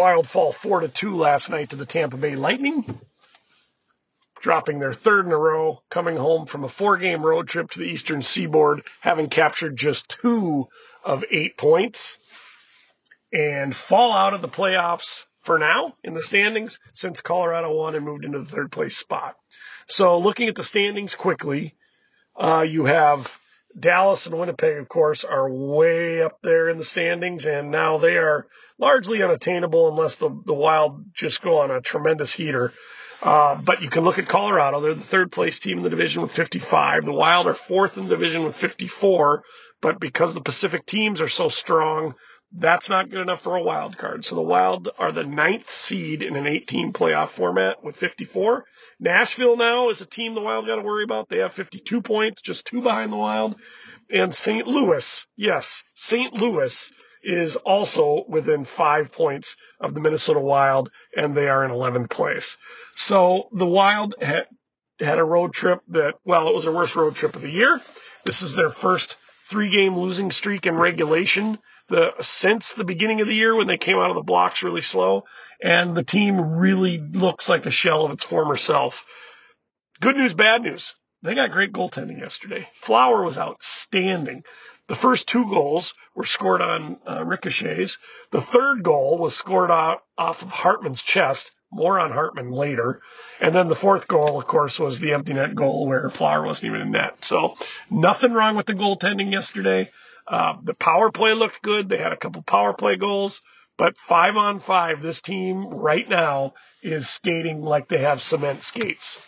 Wild fall 4 to 2 last night to the Tampa Bay Lightning, dropping their third in a row, coming home from a four game road trip to the Eastern Seaboard, having captured just two of eight points, and fall out of the playoffs for now in the standings since Colorado won and moved into the third place spot. So looking at the standings quickly, uh, you have Dallas and Winnipeg, of course, are way up there in the standings, and now they are largely unattainable unless the, the Wild just go on a tremendous heater. Uh, but you can look at Colorado. They're the third place team in the division with 55. The Wild are fourth in the division with 54. But because the Pacific teams are so strong, that's not good enough for a wild card. So the Wild are the ninth seed in an 18 playoff format with 54. Nashville now is a team the Wild got to worry about. They have 52 points, just two behind the Wild. And St. Louis, yes, St. Louis is also within five points of the Minnesota Wild, and they are in 11th place. So the Wild had, had a road trip that, well, it was their worst road trip of the year. This is their first three game losing streak in regulation the since the beginning of the year when they came out of the blocks really slow, and the team really looks like a shell of its former self. Good news, bad news. They got great goaltending yesterday. Flower was outstanding. The first two goals were scored on uh, ricochets. The third goal was scored off, off of Hartman's chest. More on Hartman later. And then the fourth goal, of course, was the empty net goal where Flower wasn't even in net. So nothing wrong with the goaltending yesterday. Uh, the power play looked good. They had a couple power play goals, but five on five, this team right now is skating like they have cement skates.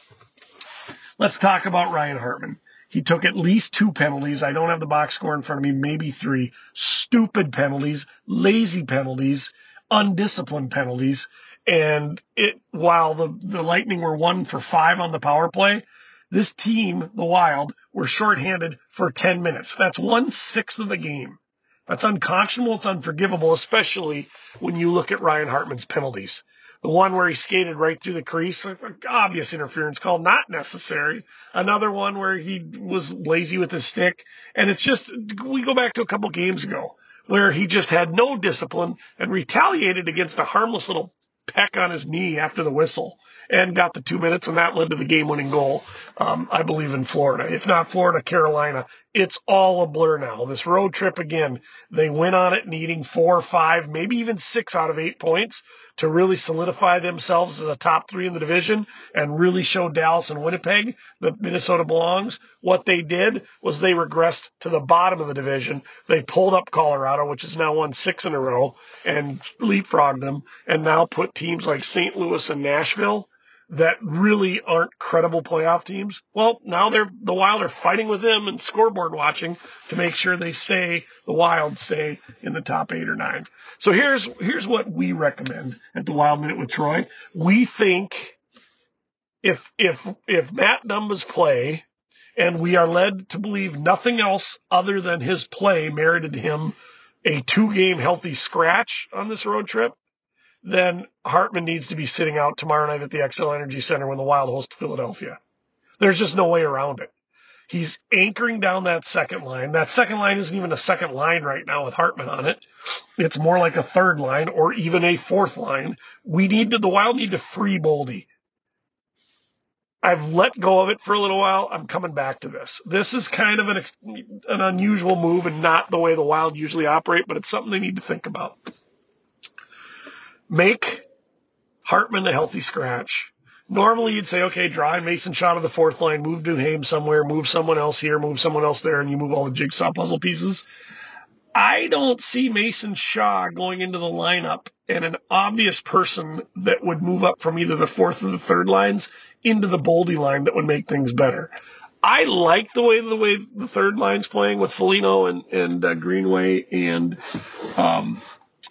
Let's talk about Ryan Hartman. He took at least two penalties. I don't have the box score in front of me, maybe three. Stupid penalties, lazy penalties, undisciplined penalties. And it, while the, the Lightning were one for five on the power play, this team, the Wild, were shorthanded for 10 minutes. That's one sixth of the game. That's unconscionable. It's unforgivable, especially when you look at Ryan Hartman's penalties. The one where he skated right through the crease, obvious interference call, not necessary. Another one where he was lazy with his stick. And it's just, we go back to a couple games ago where he just had no discipline and retaliated against a harmless little peck on his knee after the whistle and got the two minutes, and that led to the game-winning goal. Um, I believe in Florida. If not Florida, Carolina. It's all a blur now. This road trip again, they went on it needing four, five, maybe even six out of eight points to really solidify themselves as a top three in the division and really show Dallas and Winnipeg that Minnesota belongs. What they did was they regressed to the bottom of the division. They pulled up Colorado, which has now won six in a row and leapfrogged them and now put teams like St. Louis and Nashville that really aren't credible playoff teams. Well, now they're the Wild are fighting with them and scoreboard watching to make sure they stay the Wild stay in the top eight or nine. So here's here's what we recommend at the Wild Minute with Troy. We think if if if Matt Dumba's play and we are led to believe nothing else other than his play merited him a two game healthy scratch on this road trip, then Hartman needs to be sitting out tomorrow night at the Xcel Energy Center when the Wild host Philadelphia. There's just no way around it. He's anchoring down that second line. That second line isn't even a second line right now with Hartman on it. It's more like a third line or even a fourth line. We need to, the Wild need to free Boldy. I've let go of it for a little while. I'm coming back to this. This is kind of an, an unusual move and not the way the Wild usually operate, but it's something they need to think about make Hartman a healthy scratch. Normally you'd say, okay, drive Mason Shaw to the fourth line, move Duhaime somewhere, move someone else here, move someone else there, and you move all the jigsaw puzzle pieces. I don't see Mason Shaw going into the lineup and an obvious person that would move up from either the fourth or the third lines into the Boldy line that would make things better. I like the way the way the third line's playing with Foligno and and uh, Greenway and um,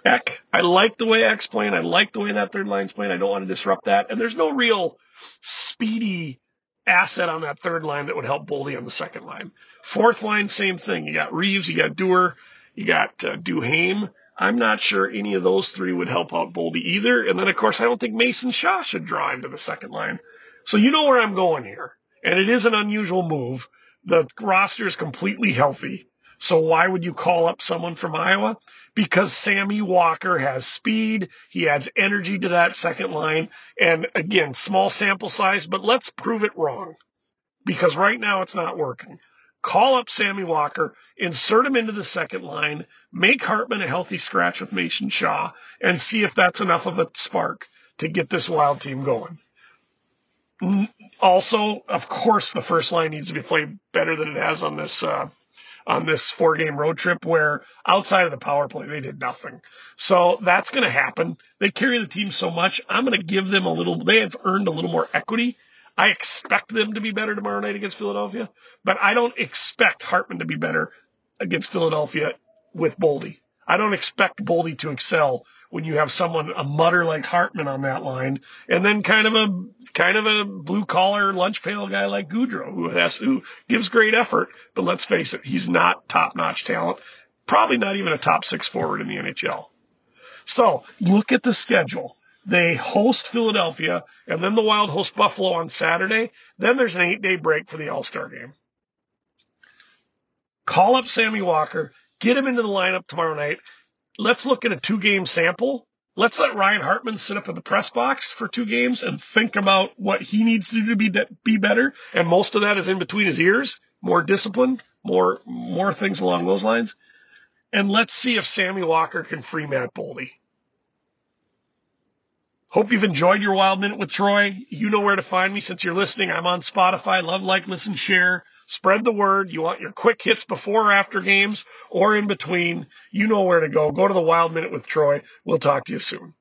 Ek. I like the way Ek's playing. I like the way that third line's playing. I don't want to disrupt that. And there's no real speedy asset on that third line that would help Boldy on the second line. Fourth line, same thing. You got Reaves, you got Dewar, you got uh, Duhaime. I'm not sure any of those three would help out Boldy either. And then, of course, I don't think Mason Shaw should draw him to the second line. So you know where I'm going here. And it is an unusual move. The roster is completely healthy. So why would you call up someone from Iowa? Because Sammy Walker has speed. He adds energy to that second line. And again, small sample size, but let's prove it wrong because right now it's not working. Call up Sammy Walker, insert him into the second line, make Hartman a healthy scratch with Mason Shaw, and see if that's enough of a spark to get this wild team going. Also, of course, the first line needs to be played better than it has on this uh, on this four game road trip where outside of the power play, they did nothing. So that's going to happen. They carry the team so much. I'm going to give them a little, they have earned a little more equity. I expect them to be better tomorrow night against Philadelphia, but I don't expect Hartman to be better against Philadelphia with Boldy. I don't expect Boldy to excel when you have someone a mutter like Hartman on that line, and then kind of a kind of a blue collar lunch pail guy like Gaudreau who has who gives great effort, but let's face it, he's not top notch talent. Probably not even a top six forward in the NHL. So look at the schedule. They host Philadelphia, and then the Wild host Buffalo on Saturday. Then there's an eight day break for the All Star game. Call up Sammy Walker, get him into the lineup tomorrow night, let's look at a two game sample. Let's let Ryan Hartman sit up in the press box for two games and think about what he needs to do to be, be better. And most of that is in between his ears, more discipline, more, more things along those lines. And let's see if Sammy Walker can free Matt Boldy. Hope you've enjoyed your wild minute with Troy. You know where to find me since you're listening. I'm on Spotify. Love, like, listen, share. Spread the word. You want your quick hits before or after games or in between. You know where to go. Go to the Wild Minute with Troy. We'll talk to you soon.